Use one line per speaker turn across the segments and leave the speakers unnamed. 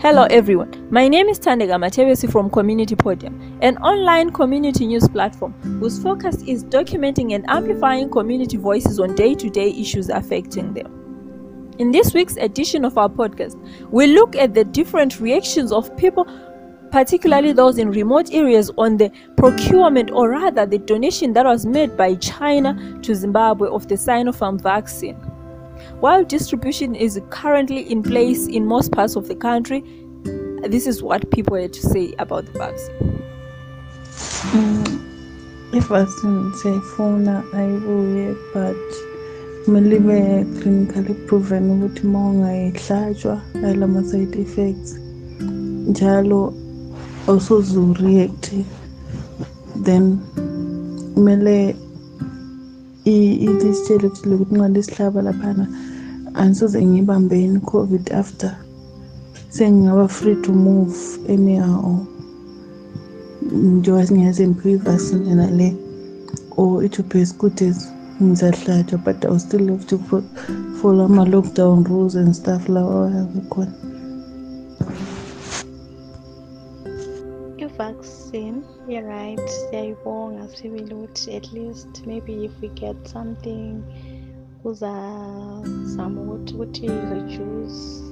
Hello everyone, my name is Tandega Matevesi from Community Podium, an online community news platform whose focus is documenting and amplifying community voices on day to day issues affecting them. In this week's edition of our podcast, we look at the different reactions of people, particularly those in remote areas, on the procurement or rather the donation that was made by China to Zimbabwe of the Sinopharm vaccine. While distribution is currently in place in most parts of the country, this is what people had to say about the vaccine.
Mm, i-vaccine siyayifuna ayibuye but ibe clinically proven ukuthi uma ungayihlatshwa ayilama-side effects njalo awusoze ureact then kumele lisitshele ukuthi lokuthi nxa lisihlaba laphana angisoze ngiyibambeni i-covid after. Sengingaba free to move anyhow. Njengoba singeze ngiphiwe i-vaccine yena le or it will be as good as ngizahlatshwa but i will still have to follow ama-lockdown rules and stuff lawa akhona
i-vaccine i-right siyayibonga sibili ukuthi at least maybe if we get something kuzazama ukuthi ukuthi reduce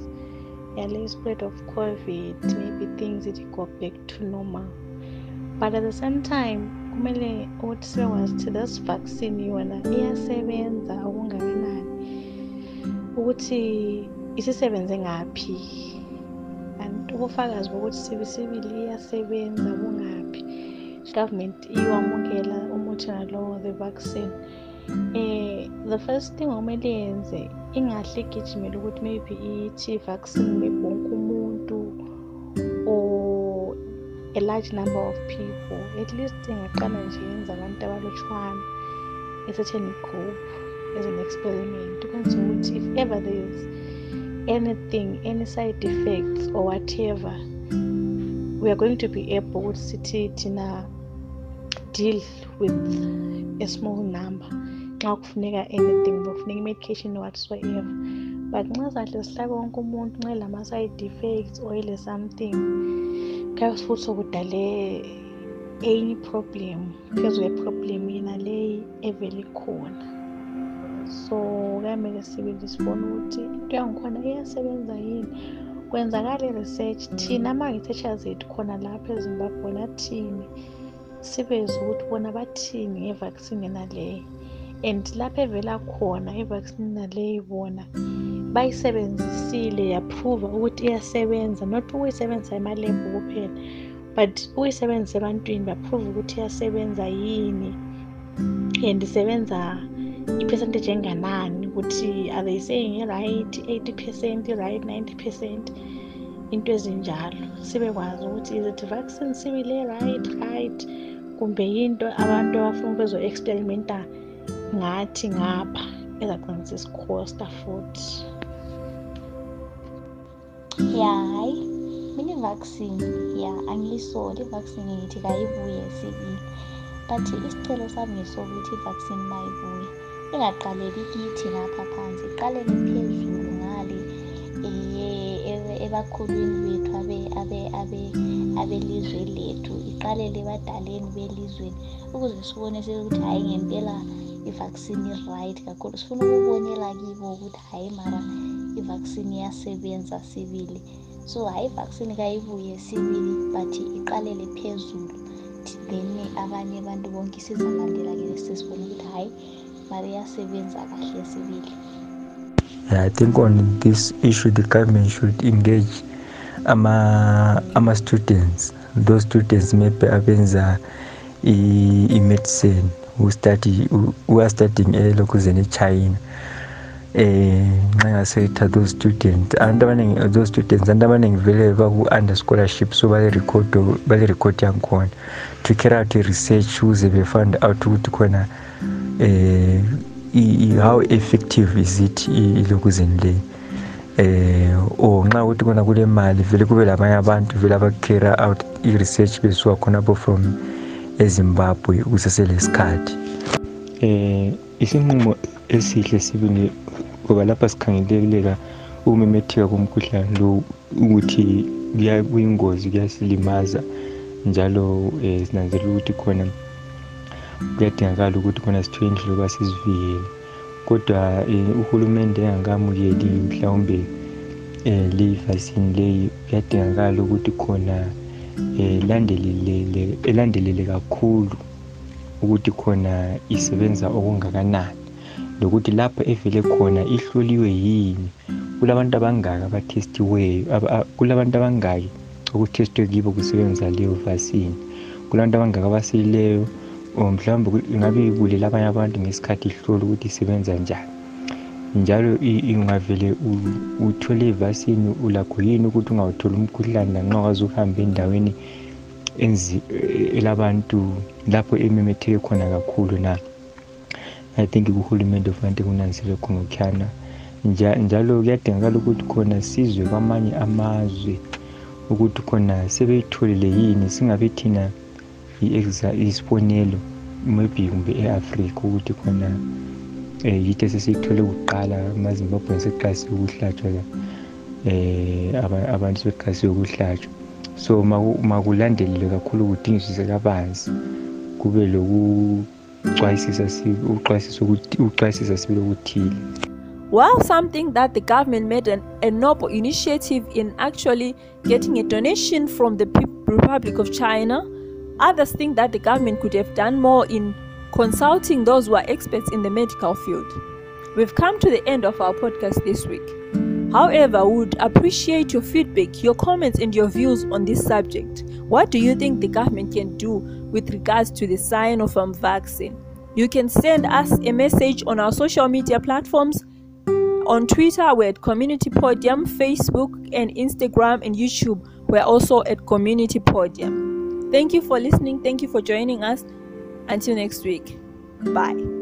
yale spread of covid maybe things it go back to normal. But at the same time kumele ukuthi sibekwazi ukuthi this vaccine yona iyasebenza okungakanani ukuthi isisebenze ngaphi and ubufakazi bokuthi sibisibili iyasebenza bungaphi government iwamukela umuthi nalowo the vaccine. Eh the first thing okumele yenze ingahle igijimele ukuthi maybe ithi vaccine maybe umuntu or a large number of people. At least ingaqala nje yenza abantu abalutshwana a certain group as an experiment. Ukwenzela ukuthi if ever there is anything any side effects or whatever we are going to be able ukuthi sithi thina deal with a small number. Nxa kufuneka anything kufuneka i-medication whatsoever. But nxa sahle sihlabe wonke umuntu nxa elama-side effects or ele something kuyabe futhi sokudale enye problem phezu kweproblem yena leyi evele ikhona so kuyamele sibili sibone ukuthi into yangikhona iyasebenza yini. Kwenzakala i-research thina ama-researchers ethu khona lapha ezimbabwe bona thini sibeze ukuthi bona bathini ngevaccine yena leyo and lapho evela khona ivaccine naleyi bona bayisebenzisile yaprova ukuthi iyasebenza. Not ukuyisebenzisa emalebhu kuphela but ukuyisebenzisa ebantwini baprova ukuthi iyasebenza yini. And isebenza ipercentage enganani ukuthi are they saying i-right eighty percent i-right ninety percent into ezinjalo. Sibekwazi ukuthi is it vaccine sibile right right kumbe yinto abantu abafuna bezo-experimenta ngathi ngapha. Ezagcina sesikhosta futhi.
Ya hayi mina i-vaccine ya angiyisoli i-vaccine ngithi kayibuye sibili but isicelo sami ngesokuthi i-vaccine uma ibuye ingaqaleli kithi ngapha phansi iqalele phezulu ngale ebakhulwini bethu abelizwe lethu iqalele ebadaleni belizweni ukuze sibone ukuthi hhayi ngempela i-vaccine i-right kakhulu sifuna ukubonela kibo ukuthi hhayi mara i-vaccine iyasebenza sibili. So hhayi i-vaccine kayibuye sibili but iqalele phezulu. Then abanye abantu bonke sizakalela-ke sesibone ukuthi hhayi mara iyasebenza kahle sibili.
Yeah, I think on this issue, the government should engage ama, ama those students maybe abenza i-medicine study who are studying elokhuzeni eChina um nxa ngasetha those students those students abantu abaningi vele baku-under scholarship so bale-record yangikhona to carry out i-research ukuze befind out ukuthi khona eh how effective is it ilokuzeni le? Eh or nxa ukuthi kona kule mali vele kube labanye abantu vele abacarry out i-research besuka khonapho from ezimbabwe kuseselesikhathi. Eh isinqumo esihle sibili ngoba lapha sikhangeleleka ukumemetheka komkhuhlane lo ukuthi kuyingozi kuyasilimaza njalo um sinanzelela ukuthi khona kuyadingakala ukuthi khona sithole indlela yokuba sizivikele kodwa um uhulumende engakamukeli mhlawumbe um leyi vaccine leyi kuyadingakala ukuthi khona um landelele elandelele kakhulu ukuthi khona isebenza okungakanani. Lokuthi lapho evele khona ihloliwe yini kulabantu abangaki abathestiweyo kulabantu abangaki okuthestwe kibo kusebenza leyo vaccine. Kulabantu abangaki abasiyileyo or mhlawumbe ingabe kulela abanye abantu ngesikhathi ihlola ukuthi isebenza njani? Njalo ingavele uthole ivasini ulakho yini ukuthi ungawutholi umkhuhlane lanxa waze uhambe endaweni elabantu lapho ememetheke khona kakhulu na? I think uhulumende kufanele kunanzele khongokhuyana njalo kuyadingakala ukuthi khona sizwe kwamanye amazwe ukuthi khona sebeyitholile yini singabe thina isibonelo maybe kumbe e-afrika ukuthi khona um yithi esesiyithole kuqala amazimbabweni seqalisiwe ukuhlatshwa um abantu sebeqalisiwe ukuhlatshwa. So makulandelelwe kakhulu kudingisise kabanzi kube lokucwayisisa sibili okuthile.
While something that the government made an, a noble initiative in actually getting a donation from the Republic of China, others think that the government could have done more in consulting those who are experts in the medical field. We've come to the end of our podcast this week. However, we would appreciate your feedback, your comments, and your views on this subject. What do you think the government can do with regards to the Sinopharm vaccine? You can send us a message on our social media platforms. On Twitter, we're at Community Podium, Facebook and Instagram and YouTube, we're also at Community Podium. Thank you for listening. Thank you for joining us. Until next week. Bye.